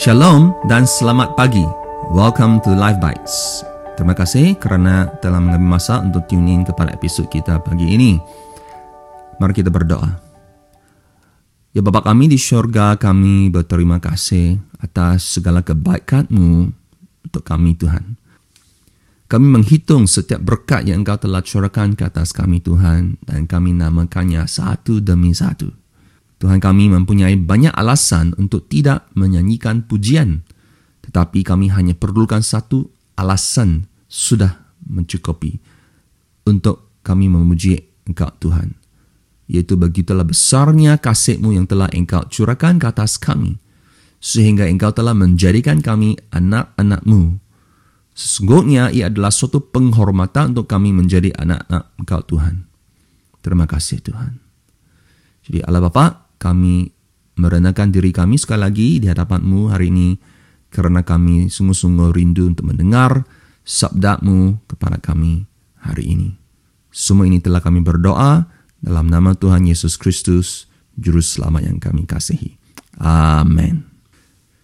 Shalom dan selamat pagi. Welcome to Life Bites. Terima kasih kerana telah mengambil masa untuk tune in kepada episod kita pagi ini. Mari kita berdoa. Ya Bapa kami di syurga, kami berterima kasih atas segala kebaikan-Mu untuk kami Tuhan. Kami menghitung setiap berkat yang Engkau telah curahkan ke atas kami Tuhan dan kami namakannya satu demi satu. Tuhan kami mempunyai banyak alasan untuk tidak menyanyikan pujian. Tetapi kami hanya perlukan satu alasan sudah mencukupi untuk kami memuji Engkau Tuhan. Yaitu begitulah besarnya kasih-Mu yang telah Engkau curahkan ke atas kami. Sehingga Engkau telah menjadikan kami anak-anak-Mu. Sesungguhnya ia adalah suatu penghormatan untuk kami menjadi anak-anak Engkau Tuhan. Terima kasih Tuhan. Jadi Allah Bapa, kami merendahkan diri kami sekali lagi di hadapan-Mu hari ini kerana kami sungguh-sungguh rindu untuk mendengar sabda-Mu kepada kami hari ini. Semua ini telah kami berdoa dalam nama Tuhan Yesus Kristus, Juru Selamat yang kami kasihi. Amin.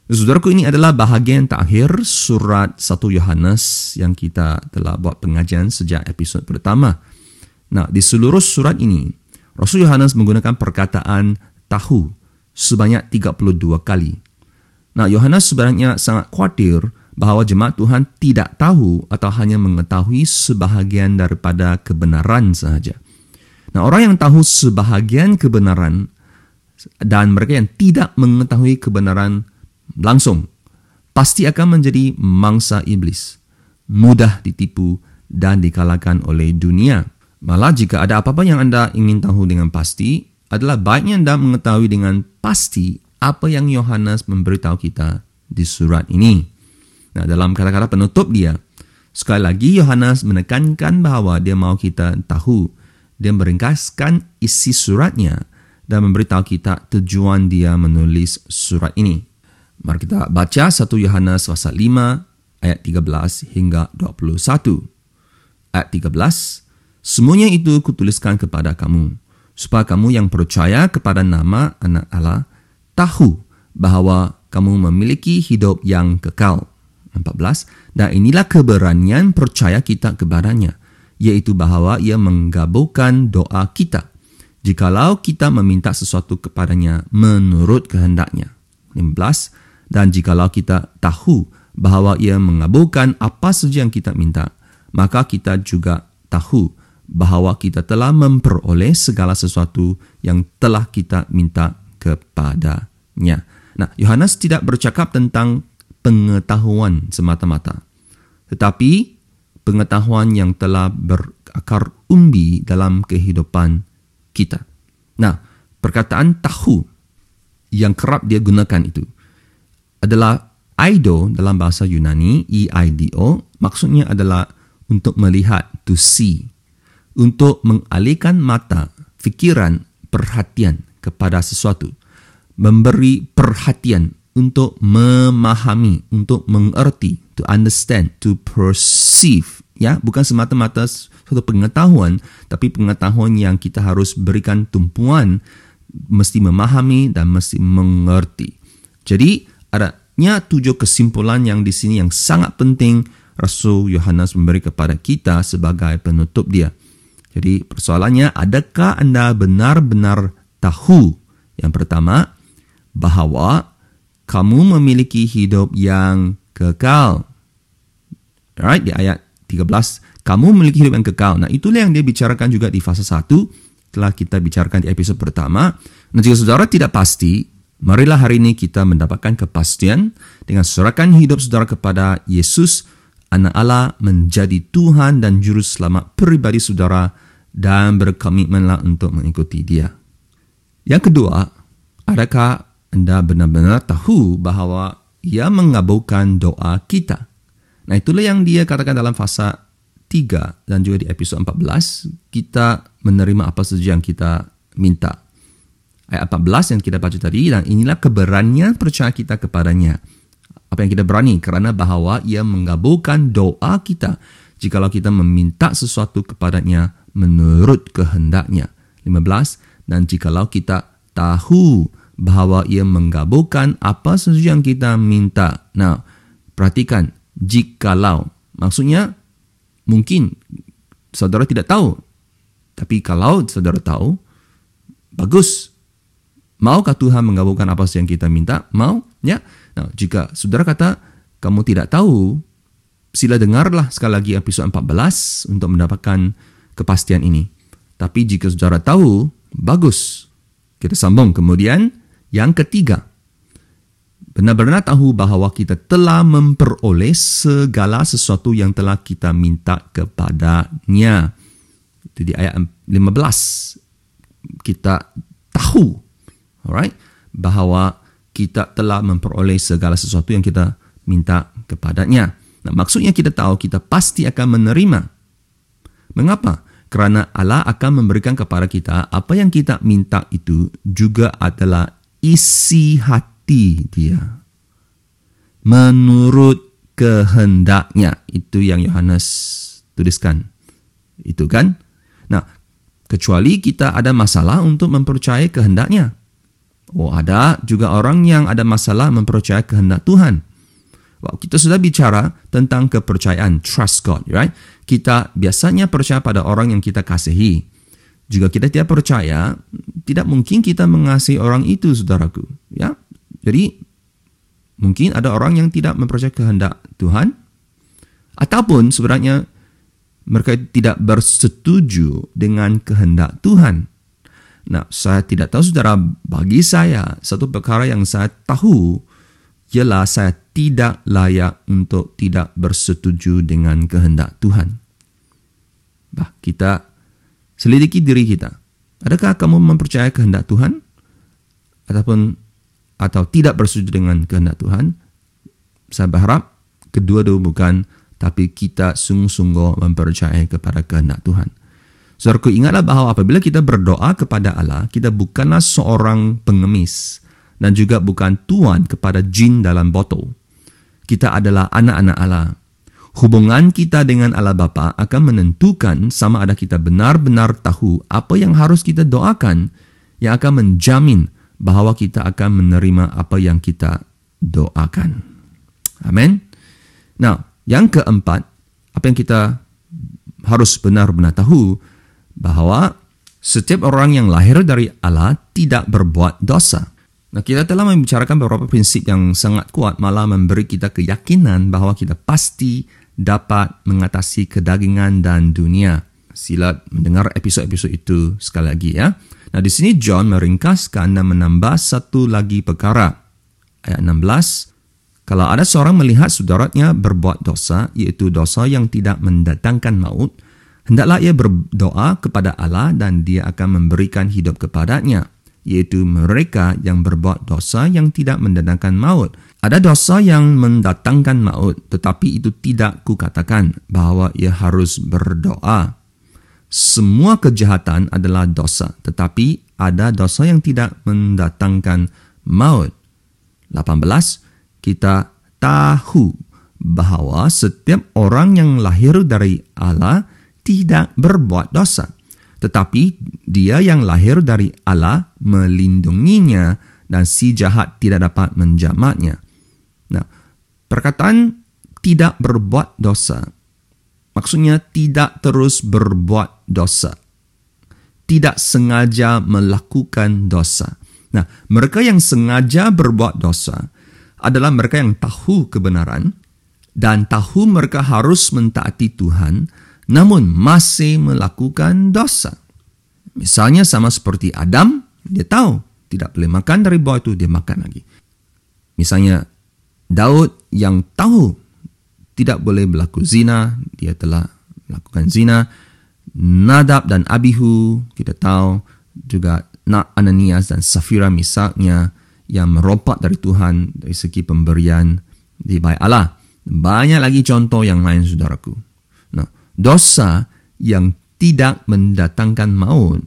Saudaraku ini adalah bahagian terakhir surat 1 Yohanes yang kita telah buat pengajian sejak episod pertama. Nah, di seluruh surat ini, Rasul Yohanes menggunakan perkataan tahu sebanyak 32 kali. Nah, Yohanes sebenarnya sangat khawatir bahawa jemaat Tuhan tidak tahu atau hanya mengetahui sebahagian daripada kebenaran sahaja. Nah, orang yang tahu sebahagian kebenaran dan mereka yang tidak mengetahui kebenaran langsung pasti akan menjadi mangsa iblis, mudah ditipu dan dikalahkan oleh dunia. Malah jika ada apa-apa yang anda ingin tahu dengan pasti, adalah baiknya anda mengetahui dengan pasti apa yang Yohanes memberitahu kita di surat ini. Nah, dalam kata-kata penutup dia, sekali lagi Yohanes menekankan bahawa dia mahu kita tahu dia meringkaskan isi suratnya dan memberitahu kita tujuan dia menulis surat ini. Mari kita baca 1 Yohanes pasal 5 ayat 13 hingga 21. Ayat 13, Semuanya itu kutuliskan kepada kamu, supaya kamu yang percaya kepada nama anak Allah tahu bahawa kamu memiliki hidup yang kekal. 14. Dan inilah keberanian percaya kita kepadanya, yaitu bahawa ia menggabungkan doa kita, jikalau kita meminta sesuatu kepadanya menurut kehendaknya. 15. Dan jikalau kita tahu bahawa ia mengabulkan apa saja yang kita minta, maka kita juga tahu bahawa kita telah memperoleh segala sesuatu yang telah kita minta kepadanya. Nah, Yohanes tidak bercakap tentang pengetahuan semata-mata. Tetapi pengetahuan yang telah berakar umbi dalam kehidupan kita. Nah, perkataan tahu yang kerap dia gunakan itu adalah aido dalam bahasa Yunani, E-I-D-O, maksudnya adalah untuk melihat, to see untuk mengalihkan mata, fikiran, perhatian kepada sesuatu. Memberi perhatian untuk memahami, untuk mengerti, to understand, to perceive. Ya, bukan semata-mata suatu pengetahuan, tapi pengetahuan yang kita harus berikan tumpuan, mesti memahami dan mesti mengerti. Jadi, adanya tujuh kesimpulan yang di sini yang sangat penting Rasul Yohanes memberi kepada kita sebagai penutup dia. Jadi persoalannya, adakah anda benar-benar tahu? Yang pertama, bahawa kamu memiliki hidup yang kekal. Right, di ayat 13, kamu memiliki hidup yang kekal. Nah, itulah yang dia bicarakan juga di fase 1, telah kita bicarakan di episode pertama. Nah, jika saudara tidak pasti, marilah hari ini kita mendapatkan kepastian dengan serahkan hidup saudara kepada Yesus, anak Allah menjadi Tuhan dan Juru Selamat pribadi saudara dan berkomitmenlah untuk mengikuti dia. Yang kedua, adakah anda benar-benar tahu bahawa ia mengabulkan doa kita? Nah itulah yang dia katakan dalam fasa 3 dan juga di episod 14, kita menerima apa saja yang kita minta. Ayat 14 yang kita baca tadi, dan inilah keberanian percaya kita kepadanya. Apa yang kita berani? Kerana bahawa ia mengabulkan doa kita jikalau kita meminta sesuatu kepadanya menurut kehendaknya. 15. Dan jikalau kita tahu bahwa ia menggabungkan apa saja yang kita minta. Nah, perhatikan, jikalau, maksudnya mungkin saudara tidak tahu. Tapi kalau saudara tahu, bagus. Maukah Tuhan menggabungkan apa saja yang kita minta? Mau? Ya. Nah, jika saudara kata kamu tidak tahu, sila dengarlah sekali lagi episode 14 untuk mendapatkan kepastian ini. Tapi jika saudara tahu, bagus. Kita sambung kemudian yang ketiga, benar-benar tahu bahawa kita telah memperoleh segala sesuatu yang telah kita minta kepadanya. Itu di ayat 15. Kita tahu, alright, bahawa kita telah memperoleh segala sesuatu yang kita minta kepadanya. Nah, maksudnya kita tahu kita pasti akan menerima. Mengapa? Kerana Allah akan memberikan kepada kita apa yang kita minta itu juga adalah isi hati dia. Menurut kehendaknya. Itu yang Yohanes tuliskan. Itu kan? Nah, kecuali kita ada masalah untuk mempercayai kehendaknya. Oh, ada juga orang yang ada masalah mempercayai kehendak Tuhan. Wow, kita sudah bicara tentang kepercayaan, trust God, right? Kita biasanya percaya pada orang yang kita kasihi. Jika kita tidak percaya, tidak mungkin kita mengasihi orang itu, saudaraku. Ya, jadi mungkin ada orang yang tidak mempercayai kehendak Tuhan, ataupun sebenarnya mereka tidak bersetuju dengan kehendak Tuhan. Nah, saya tidak tahu saudara, bagi saya satu perkara yang saya tahu ialah saya tidak layak untuk tidak bersetuju dengan kehendak Tuhan. Bah, kita Selidiki diri kita. Adakah kamu mempercayai kehendak Tuhan? Ataupun atau tidak bersetuju dengan kehendak Tuhan? Saya berharap kedua-dua bukan, tapi kita sungguh-sungguh mempercayai kepada kehendak Tuhan. Saudaraku, ingatlah bahawa apabila kita berdoa kepada Allah, kita bukanlah seorang pengemis dan juga bukan tuan kepada jin dalam botol. Kita adalah anak-anak Allah hubungan kita dengan Allah Bapa akan menentukan sama ada kita benar-benar tahu apa yang harus kita doakan yang akan menjamin bahawa kita akan menerima apa yang kita doakan. Amin. Nah, yang keempat, apa yang kita harus benar-benar tahu bahawa setiap orang yang lahir dari Allah tidak berbuat dosa. Nah, kita telah membicarakan beberapa prinsip yang sangat kuat malah memberi kita keyakinan bahawa kita pasti dapat mengatasi kedagingan dan dunia. Sila mendengar episod-episod itu sekali lagi ya. Nah di sini John meringkaskan dan menambah satu lagi perkara. Ayat 16. Kalau ada seorang melihat saudaranya berbuat dosa, iaitu dosa yang tidak mendatangkan maut, hendaklah ia berdoa kepada Allah dan dia akan memberikan hidup kepadanya, iaitu mereka yang berbuat dosa yang tidak mendatangkan maut. Ada dosa yang mendatangkan maut, tetapi itu tidak kukatakan bahawa ia harus berdoa. Semua kejahatan adalah dosa, tetapi ada dosa yang tidak mendatangkan maut. 18. Kita tahu bahawa setiap orang yang lahir dari Allah tidak berbuat dosa. Tetapi dia yang lahir dari Allah melindunginya dan si jahat tidak dapat menjamatnya. Nah, perkataan tidak berbuat dosa maksudnya tidak terus berbuat dosa. Tidak sengaja melakukan dosa. Nah, mereka yang sengaja berbuat dosa adalah mereka yang tahu kebenaran dan tahu mereka harus mentaati Tuhan namun masih melakukan dosa. Misalnya sama seperti Adam, dia tahu tidak boleh makan dari buah itu, dia makan lagi. Misalnya Daud yang tahu tidak boleh berlaku zina, dia telah melakukan zina. Nadab dan Abihu, kita tahu juga Nak Ananias dan Safira misalnya yang merompak dari Tuhan dari segi pemberian di baik Allah. Banyak lagi contoh yang lain saudaraku. Dosa yang tidak mendatangkan maut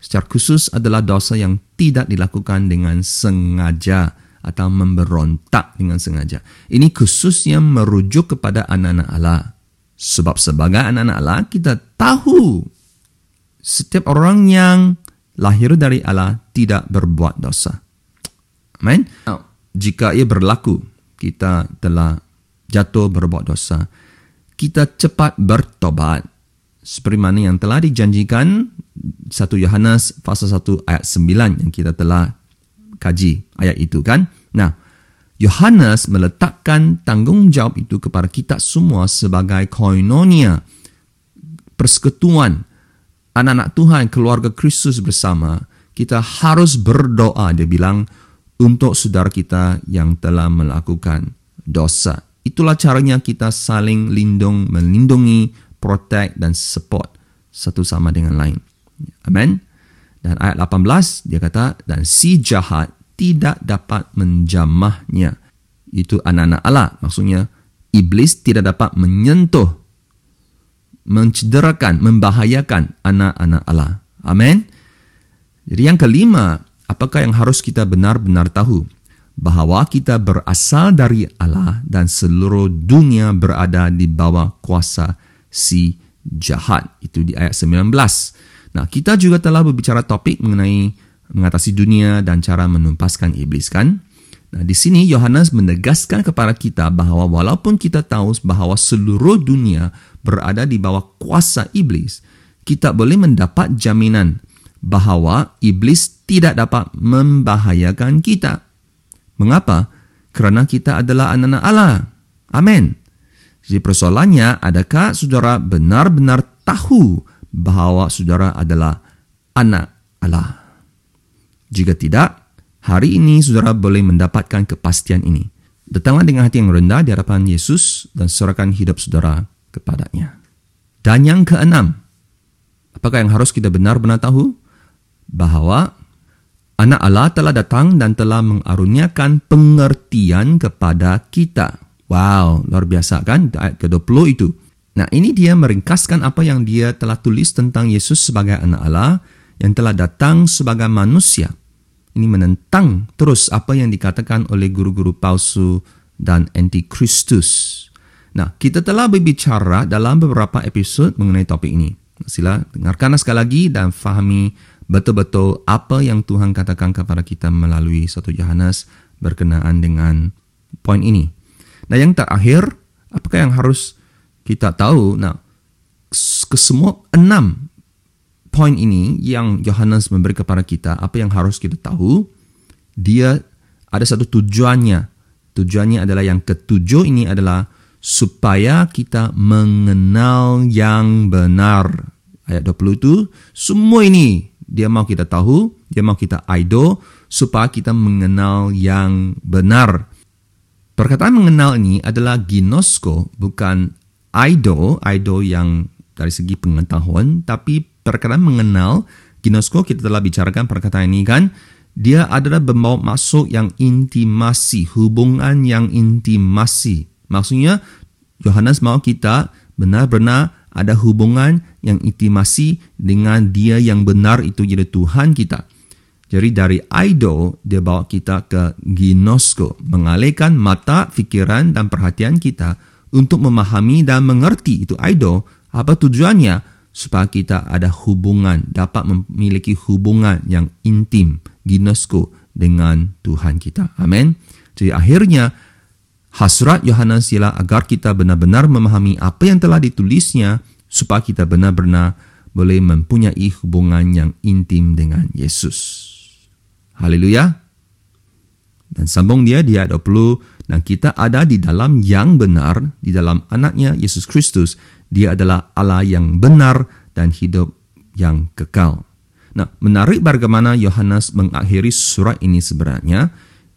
secara khusus adalah dosa yang tidak dilakukan dengan sengaja atau memberontak dengan sengaja. Ini khususnya merujuk kepada anak-anak Allah. Sebab sebagai anak-anak Allah, kita tahu setiap orang yang lahir dari Allah tidak berbuat dosa. Amin. Jika ia berlaku, kita telah jatuh berbuat dosa, kita cepat bertobat. Seperti mana yang telah dijanjikan 1 Yohanes pasal 1 ayat 9 yang kita telah kaji ayat itu kan. Nah, Yohanes meletakkan tanggungjawab itu kepada kita semua sebagai koinonia, persekutuan, anak-anak Tuhan, keluarga Kristus bersama. Kita harus berdoa, dia bilang, untuk saudara kita yang telah melakukan dosa. Itulah caranya kita saling lindung, melindungi, protect dan support satu sama dengan lain. Amin. Dan ayat 18 dia kata dan si jahat tidak dapat menjamahnya. Itu anak-anak Allah. Maksudnya iblis tidak dapat menyentuh mencederakan, membahayakan anak-anak Allah. Amin. Jadi yang kelima, apakah yang harus kita benar-benar tahu? Bahawa kita berasal dari Allah dan seluruh dunia berada di bawah kuasa si jahat. Itu di ayat 19. Nah, kita juga telah berbicara topik mengenai mengatasi dunia dan cara menumpaskan iblis kan? Nah, di sini Yohanes menegaskan kepada kita bahawa walaupun kita tahu bahawa seluruh dunia berada di bawah kuasa iblis, kita boleh mendapat jaminan bahawa iblis tidak dapat membahayakan kita. Mengapa? Kerana kita adalah anak-anak Allah. Amin. Jadi persoalannya, adakah saudara benar-benar tahu bahawa saudara adalah anak Allah? Jika tidak, hari ini saudara boleh mendapatkan kepastian ini. Datanglah dengan hati yang rendah di hadapan Yesus dan serahkan hidup saudara kepadanya. Dan yang keenam, apakah yang harus kita benar-benar tahu? bahawa anak Allah telah datang dan telah mengaruniakan pengertian kepada kita. Wow, luar biasa kan ayat ke-20 itu. Nah, ini dia meringkaskan apa yang dia telah tulis tentang Yesus sebagai anak Allah yang telah datang sebagai manusia. Ini menentang terus apa yang dikatakan oleh guru-guru palsu dan antikristus. Nah, kita telah berbicara dalam beberapa episod mengenai topik ini. Sila dengarkan sekali lagi dan fahami betul-betul apa yang Tuhan katakan kepada kita melalui satu Yohanes berkenaan dengan poin ini. Nah, yang terakhir, apakah yang harus kita tahu? Nah, kesemua enam poin ini yang Yohanes memberi kepada kita, apa yang harus kita tahu? Dia ada satu tujuannya. Tujuannya adalah yang ketujuh ini adalah supaya kita mengenal yang benar. Ayat 20 itu, semua ini dia mau kita tahu, dia mau kita idol supaya kita mengenal yang benar. Perkataan mengenal ini adalah ginosko, bukan idol, idol yang dari segi pengetahuan, tapi perkataan mengenal, ginosko kita telah bicarakan perkataan ini kan, dia adalah membawa masuk yang intimasi, hubungan yang intimasi. Maksudnya, Yohanes mau kita benar-benar ada hubungan yang intimasi dengan dia yang benar itu jadi Tuhan kita. Jadi dari idol dia bawa kita ke ginosko, mengalihkan mata, fikiran dan perhatian kita untuk memahami dan mengerti itu idol. Apa tujuannya? Supaya kita ada hubungan, dapat memiliki hubungan yang intim, ginosko dengan Tuhan kita. Amin. Jadi akhirnya hasrat Yohanes ialah agar kita benar-benar memahami apa yang telah ditulisnya supaya kita benar-benar boleh mempunyai hubungan yang intim dengan Yesus. Haleluya. Dan sambung dia di ayat 20, dan kita ada di dalam yang benar, di dalam anaknya Yesus Kristus. Dia adalah Allah yang benar dan hidup yang kekal. Nah, menarik bagaimana Yohanes mengakhiri surat ini sebenarnya.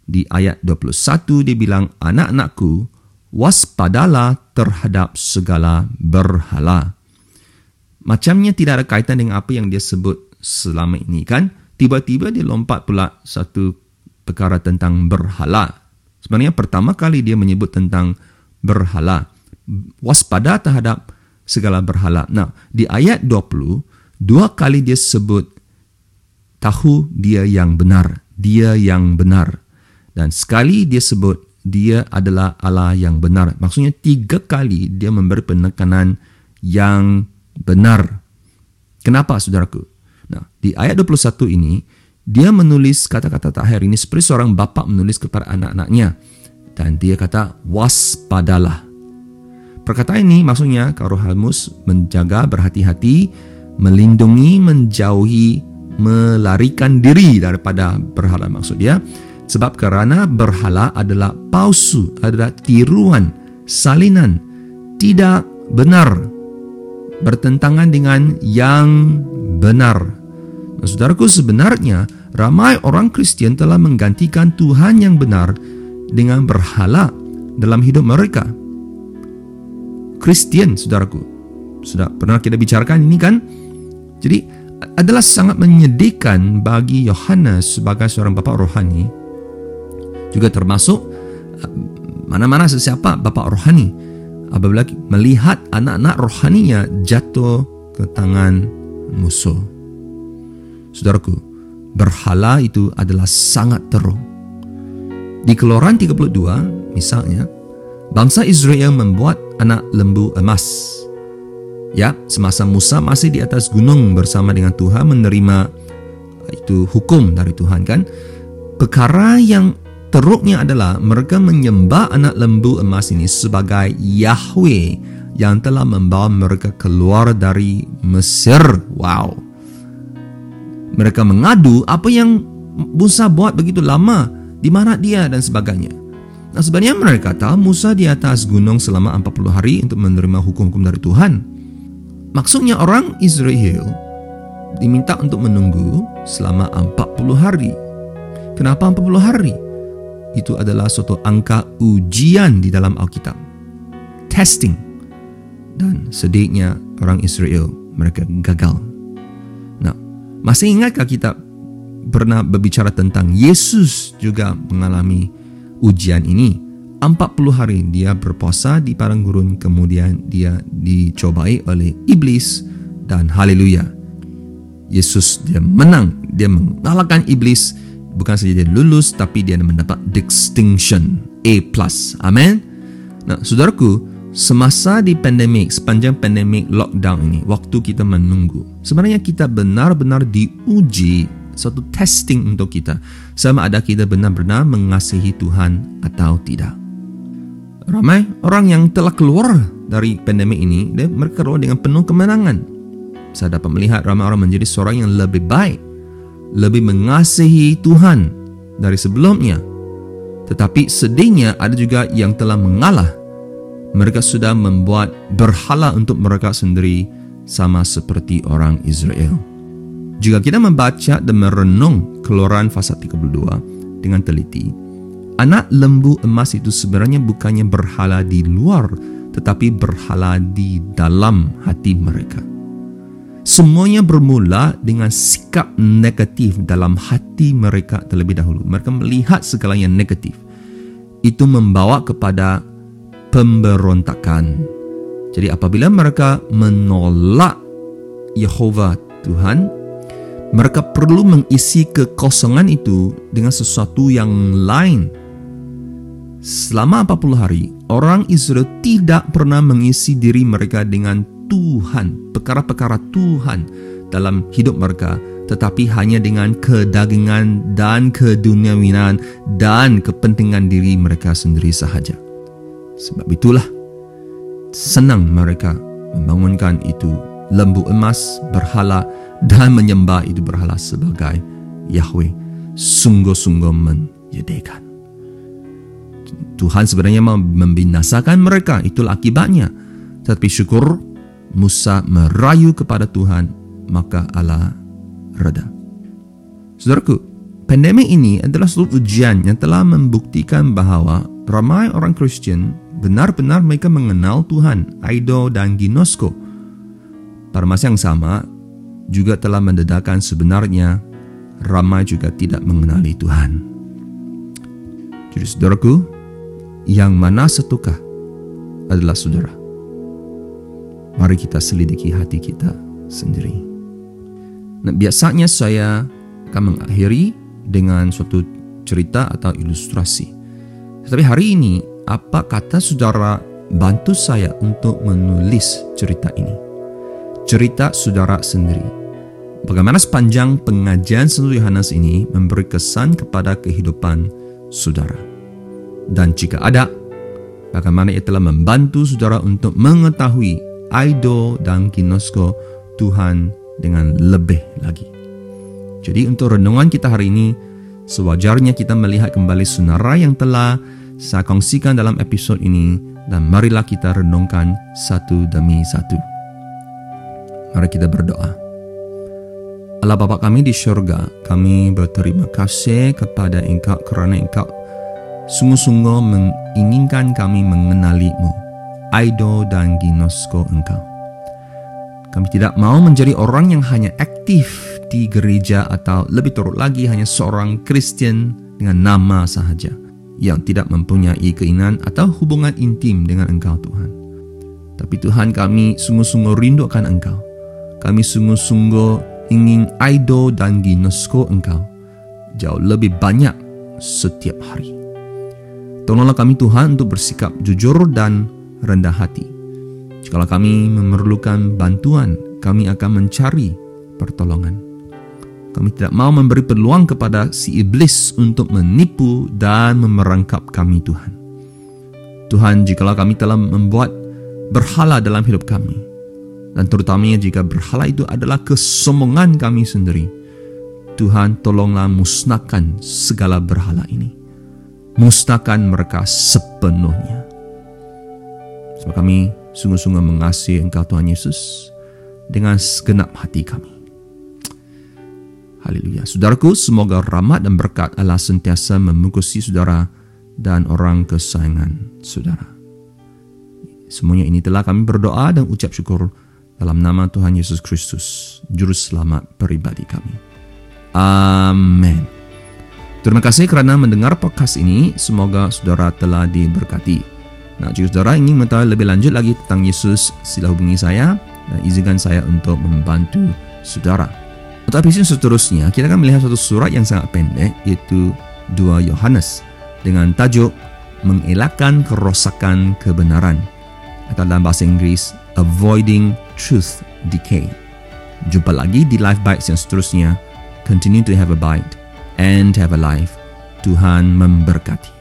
Di ayat 21 dia bilang, anak-anakku, waspadalah terhadap segala berhala. Macamnya tidak ada kaitan dengan apa yang dia sebut selama ini kan? Tiba-tiba dia lompat pula satu perkara tentang berhala. Sebenarnya pertama kali dia menyebut tentang berhala. Waspada terhadap segala berhala. Nah di ayat 20 dua kali dia sebut tahu dia yang benar dia yang benar dan sekali dia sebut dia adalah Allah yang benar maksudnya tiga kali dia memberi penekanan yang benar. Kenapa saudaraku? Nah, di ayat 21 ini dia menulis kata-kata terakhir ini seperti seorang bapak menulis kepada anak-anaknya. Dan dia kata, waspadalah. Perkataan ini maksudnya kalau Halmus menjaga berhati-hati, melindungi, menjauhi, melarikan diri daripada berhala maksud dia. Sebab kerana berhala adalah palsu, adalah tiruan, salinan, tidak benar, bertentangan dengan yang benar. Nah, saudaraku sebenarnya ramai orang Kristen telah menggantikan Tuhan yang benar dengan berhala dalam hidup mereka. Kristen, saudaraku, sudah pernah kita bicarakan ini kan? Jadi adalah sangat menyedihkan bagi Yohanes sebagai seorang bapak rohani juga termasuk mana-mana sesiapa bapak rohani apabila melihat anak-anak rohaninya jatuh ke tangan musuh. Saudaraku, berhala itu adalah sangat teruk. Di Keluaran 32 misalnya, bangsa Israel membuat anak lembu emas. Ya, semasa Musa masih di atas gunung bersama dengan Tuhan menerima itu hukum dari Tuhan kan. Perkara yang teruknya adalah mereka menyembah anak lembu emas ini sebagai Yahweh yang telah membawa mereka keluar dari Mesir. Wow. Mereka mengadu apa yang Musa buat begitu lama, di mana dia dan sebagainya. Nah sebenarnya mereka tahu Musa di atas gunung selama 40 hari untuk menerima hukum-hukum dari Tuhan. Maksudnya orang Israel diminta untuk menunggu selama 40 hari. Kenapa 40 hari? Itu adalah suatu angka ujian di dalam Alkitab. Testing. Dan sedihnya orang Israel mereka gagal. Nah, masih ingatkah kita pernah berbicara tentang Yesus juga mengalami ujian ini? 40 hari dia berpuasa di padang gurun kemudian dia dicobai oleh iblis dan haleluya. Yesus dia menang, dia mengalahkan iblis bukan saja dia lulus tapi dia mendapat distinction A+. Amin. Nah, saudaraku, semasa di pandemik, sepanjang pandemik lockdown ini, waktu kita menunggu, sebenarnya kita benar-benar diuji satu testing untuk kita sama ada kita benar-benar mengasihi Tuhan atau tidak. Ramai orang yang telah keluar dari pandemik ini, mereka keluar dengan penuh kemenangan. Saya dapat melihat ramai orang menjadi seorang yang lebih baik lebih mengasihi Tuhan dari sebelumnya. Tetapi sedihnya ada juga yang telah mengalah. Mereka sudah membuat berhala untuk mereka sendiri sama seperti orang Israel. Jika kita membaca dan merenung keluaran pasal 32 dengan teliti, anak lembu emas itu sebenarnya bukannya berhala di luar, tetapi berhala di dalam hati mereka. Semuanya bermula dengan sikap negatif dalam hati mereka terlebih dahulu. Mereka melihat segala yang negatif. Itu membawa kepada pemberontakan. Jadi apabila mereka menolak Yehova Tuhan, mereka perlu mengisi kekosongan itu dengan sesuatu yang lain. Selama 40 hari, orang Israel tidak pernah mengisi diri mereka dengan Tuhan, perkara-perkara Tuhan dalam hidup mereka, tetapi hanya dengan kedagingan dan keduniawinan dan kepentingan diri mereka sendiri sahaja. Sebab itulah senang mereka membangunkan itu lembu emas berhala dan menyembah itu berhala sebagai Yahweh sungguh-sungguh menyedihkan. Tuhan sebenarnya membinasakan mereka, itulah akibatnya. Tetapi syukur Musa merayu kepada Tuhan, maka Allah reda. Saudaraku, pandemi ini adalah suatu ujian yang telah membuktikan bahawa ramai orang Kristen benar-benar mereka mengenal Tuhan, Aido dan Ginosko. Pada masa yang sama, juga telah mendedakan sebenarnya ramai juga tidak mengenali Tuhan. Jadi saudaraku, yang mana setukah adalah saudara. Mari kita selidiki hati kita sendiri. Nah, biasanya saya akan mengakhiri dengan suatu cerita atau ilustrasi. Tetapi hari ini, apa kata saudara bantu saya untuk menulis cerita ini? Cerita saudara sendiri. bagaimana sepanjang pengajian Santo Yohanes ini memberi kesan kepada kehidupan saudara. Dan jika ada, bagaimana ia telah membantu saudara untuk mengetahui Aido dan Ginosko Tuhan dengan lebih lagi. Jadi untuk renungan kita hari ini, sewajarnya kita melihat kembali sunara yang telah saya kongsikan dalam episod ini dan marilah kita renungkan satu demi satu. Mari kita berdoa. Allah Bapa kami di syurga, kami berterima kasih kepada Engkau kerana Engkau sungguh-sungguh menginginkan kami mengenalimu, Aido dan Ginosko Engkau. Kami tidak mau menjadi orang yang hanya aktif di gereja atau lebih turut lagi hanya seorang Kristen dengan nama sahaja yang tidak mempunyai keinginan atau hubungan intim dengan Engkau Tuhan. Tapi Tuhan kami sungguh-sungguh rindu akan Engkau. Kami sungguh-sungguh ingin Aido dan Ginosko engkau jauh lebih banyak setiap hari. Tolonglah kami Tuhan untuk bersikap jujur dan rendah hati. Jikalau kami memerlukan bantuan, kami akan mencari pertolongan. Kami tidak mau memberi peluang kepada si iblis untuk menipu dan memerangkap kami Tuhan. Tuhan, jikalau kami telah membuat berhala dalam hidup kami, dan terutamanya jika berhala itu adalah kesombongan kami sendiri. Tuhan tolonglah musnahkan segala berhala ini. Musnahkan mereka sepenuhnya. Sebab kami sungguh-sungguh mengasihi Engkau Tuhan Yesus dengan segenap hati kami. Haleluya. Saudaraku, semoga rahmat dan berkat Allah sentiasa memukusi saudara dan orang kesayangan saudara. Semuanya ini telah kami berdoa dan ucap syukur dalam nama Tuhan Yesus Kristus, Juru Selamat pribadi kami. Amin. Terima kasih kerana mendengar podcast ini. Semoga saudara telah diberkati. Nah, jika saudara ingin mengetahui lebih lanjut lagi tentang Yesus, sila hubungi saya dan izinkan saya untuk membantu saudara. Untuk episode seterusnya, kita akan melihat satu surat yang sangat pendek, yaitu 2 Yohanes dengan tajuk Mengelakkan Kerosakan Kebenaran atau dalam bahasa Inggris Avoiding Truth Decay. Jumpa lagi di Life Bites yang seterusnya. Continue to have a bite and have a life. Tuhan memberkati.